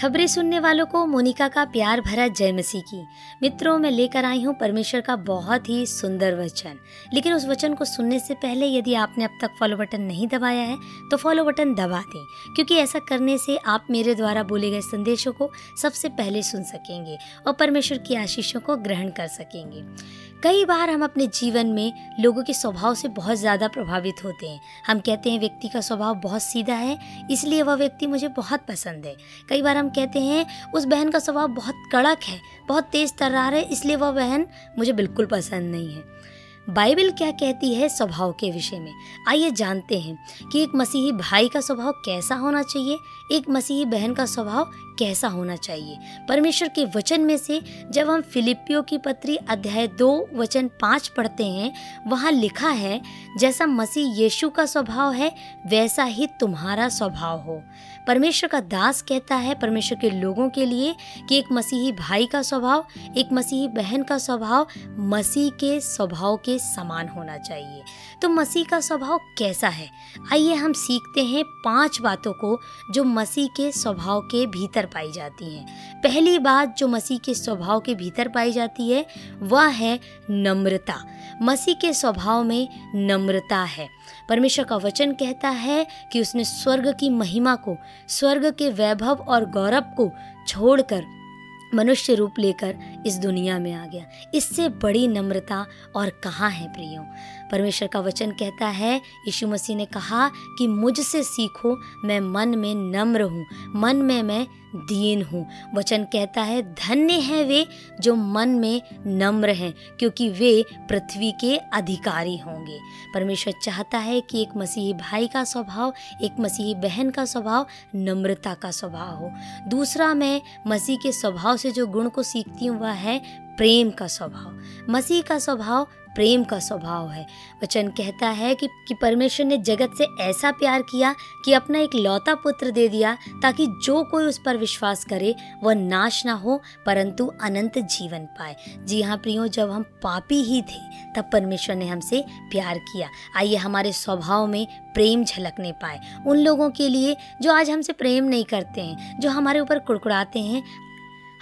खबरें सुनने वालों को मोनिका का प्यार भरा जय मसीह की। मित्रों, मैं लेकर आई हूँ परमेश्वर का बहुत ही सुंदर वचन। लेकिन उस वचन को सुनने से पहले यदि आपने अब तक फॉलो बटन नहीं दबाया है तो फॉलो बटन दबा दें, क्योंकि ऐसा करने से आप मेरे द्वारा बोले गए संदेशों को सबसे पहले सुन सकेंगे और परमेश्वर की आशीषों को ग्रहण कर सकेंगे। कई बार हम अपने जीवन में लोगों के स्वभाव से बहुत ज़्यादा प्रभावित होते हैं। हम कहते हैं, व्यक्ति का स्वभाव बहुत सीधा है, इसलिए वह व्यक्ति मुझे बहुत पसंद है। कई बार हम कहते हैं, उस बहन का स्वभाव बहुत कड़क है, बहुत तेज़ तर्रार है, इसलिए वह बहन मुझे बिल्कुल पसंद नहीं है। बाइबल क्या कहती है स्वभाव के विषय में? आइए जानते हैं कि एक मसीही भाई का स्वभाव कैसा होना चाहिए, एक मसीही बहन का स्वभाव कैसा होना चाहिए। परमेश्वर के वचन में से जब हम फिलिपियो की पत्री अध्याय दो, वचन पाँच पढ़ते हैं, वहाँ लिखा है, जैसा मसीह यीशु का स्वभाव है, वैसा ही तुम्हारा स्वभाव हो। परमेश्वर का दास कहता है परमेश्वर के लोगों के लिए कि एक मसीही भाई का स्वभाव, एक मसीही बहन का स्वभाव मसीह के स्वभाव के समान होना चाहिए। तो मसीह का स्वभाव कैसा है? आइए हम सीखते हैं पाँच बातों को जो मसीह के स्वभाव के भीतर पाई जाती हैं। पहली बात जो मसीह के स्वभाव के भीतर पाई जाती है, वह है नम्रता। मसीह के स्वभाव में नम्रता है। परमेश्वर का वचन कहता है कि उसने स्वर्ग की महिमा को, स्वर्ग के वैभव और गौरव को छोड़कर मनुष्य रूप लेकर इस दुनिया में आ गया। इससे बड़ी नम्रता और कहाँ है प्रियो? परमेश्वर का वचन कहता है, यीशु मसीह ने कहा कि मुझसे सीखो, मैं मन में नम्र हूँ, मन में मैं दीन हूँ। वचन कहता है, धन्य है वे जो मन में नम्र हैं, क्योंकि वे पृथ्वी के अधिकारी होंगे। परमेश्वर चाहता है कि एक मसीही भाई का स्वभाव, एक मसीही बहन का स्वभाव, नम्रता का स्वभाव हो। दूसरा, मैं मसीह के स्वभाव से जो गुण को सीखती हूँ वह है प्रेम का स्वभाव। मसीह का स्वभाव प्रेम का स्वभाव है। वचन कहता है कि, कि परमेश्वर ने जगत से ऐसा प्यार किया कि अपना एक लौता पुत्र दे दिया ताकि जो कोई उस पर विश्वास करे वह नाश ना हो परंतु अनंत जीवन पाए। जी हाँ प्रियो जब हम पापी ही थे तब परमेश्वर ने हमसे प्यार किया। आइए हमारे स्वभाव में प्रेम झलकने पाए। उन लोगों के लिए जो आज हमसे प्रेम नहीं करते हैं जो हमारे ऊपर कुड़कुड़ाते हैं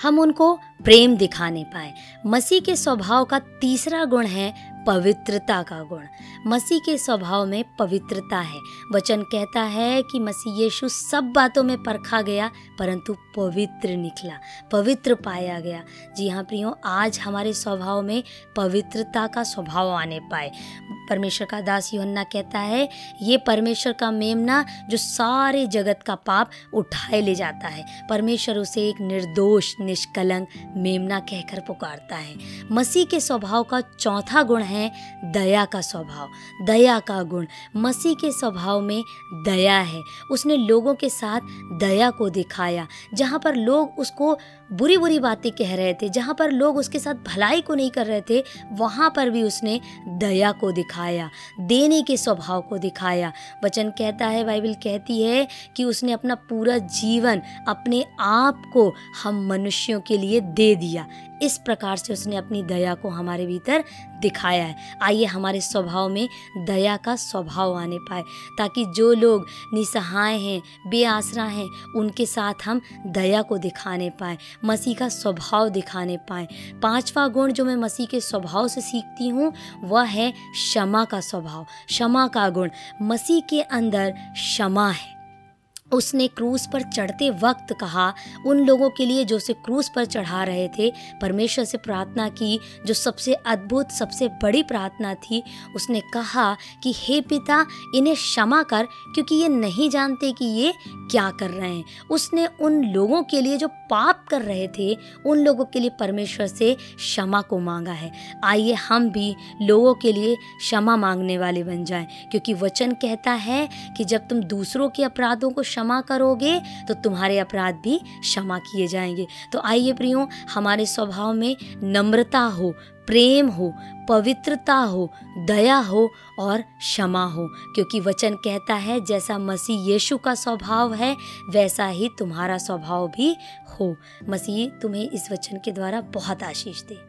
हम उनको प्रेम दिखाने पाए। मसीह के स्वभाव का तीसरा गुण है पवित्रता का गुण। मसीह के स्वभाव में पवित्रता है। वचन कहता है कि मसीह यीशु सब बातों में परखा गया, परंतु पवित्र निकला, पवित्र पाया गया। जी हाँ प्रियो, आज हमारे स्वभाव में पवित्रता का स्वभाव आने पाए। परमेश्वर का दास योहन्ना कहता है, ये परमेश्वर का मेमना जो सारे जगत का पाप उठाए ले जाता है। परमेश्वर उसे एक निर्दोष, निष्कलंक मेमना कहकर पुकारता है। मसीह के स्वभाव का चौथा गुण है दया का स्वभाव। दया का गुण। मसीह के स्वभाव में दया है। उसने लोगों के साथ दया को दिखाया, जहाँ पर लोग उसको बुरी बुरी बातें कह रहे थे, जहाँ पर लोग उसके साथ भलाई को नहीं कर रहे थे, वहाँ पर भी उसने दया को दिखाया, देने के स्वभाव को दिखाया। वचन कहता है, बाइबल कहती है कि उसने अपना पूरा जीवन अपने आप को हम मनुष्यों के लिए दे दिया। इस प्रकार से उसने अपनी दया को हमारे भीतर दिखाया है। आइए हमारे स्वभाव में दया का स्वभाव आने पाए, ताकि जो लोग निसहाय हैं, बेआसरा हैं, उनके साथ हम दया को दिखाने पाए, मसीह का स्वभाव दिखाने पाए। पांचवा गुण जो मैं मसीह के स्वभाव से सीखती हूँ, वह है क्षमा का स्वभाव। क्षमा का गुण, मसीह के अंदर क्षमा है। उसने क्रूस पर चढ़ते वक्त कहा, उन लोगों के लिए जो उसे क्रूस पर चढ़ा रहे थे, परमेश्वर से प्रार्थना की, जो सबसे अद्भुत, सबसे बड़ी प्रार्थना थी, उसने कहा कि, हे पिता, इन्हें क्षमा कर, क्योंकि ये नहीं जानते कि ये क्या कर रहे हैं। उसने उन लोगों के लिए जो पाप कर रहे थे, उन लोगों के लिए परमेश्वर से क्षमा को मांगा है। आइए हम भी लोगों के लिए क्षमा मांगने वाले बन जाएँ, क्योंकि वचन कहता है कि जब तुम दूसरों के अपराधों को क्षमा करोगे तो तुम्हारे अपराध भी क्षमा किए जाएँगे। तो आइए प्रियो, हमारे स्वभाव में नम्रता हो, प्रेम हो, पवित्रता हो, दया हो और क्षमा हो, क्योंकि वचन कहता है, जैसा मसीह यीशु का स्वभाव है, वैसा ही तुम्हारा स्वभाव भी हो। मसीह, तुम्हें इस वचन के द्वारा बहुत आशीष दे।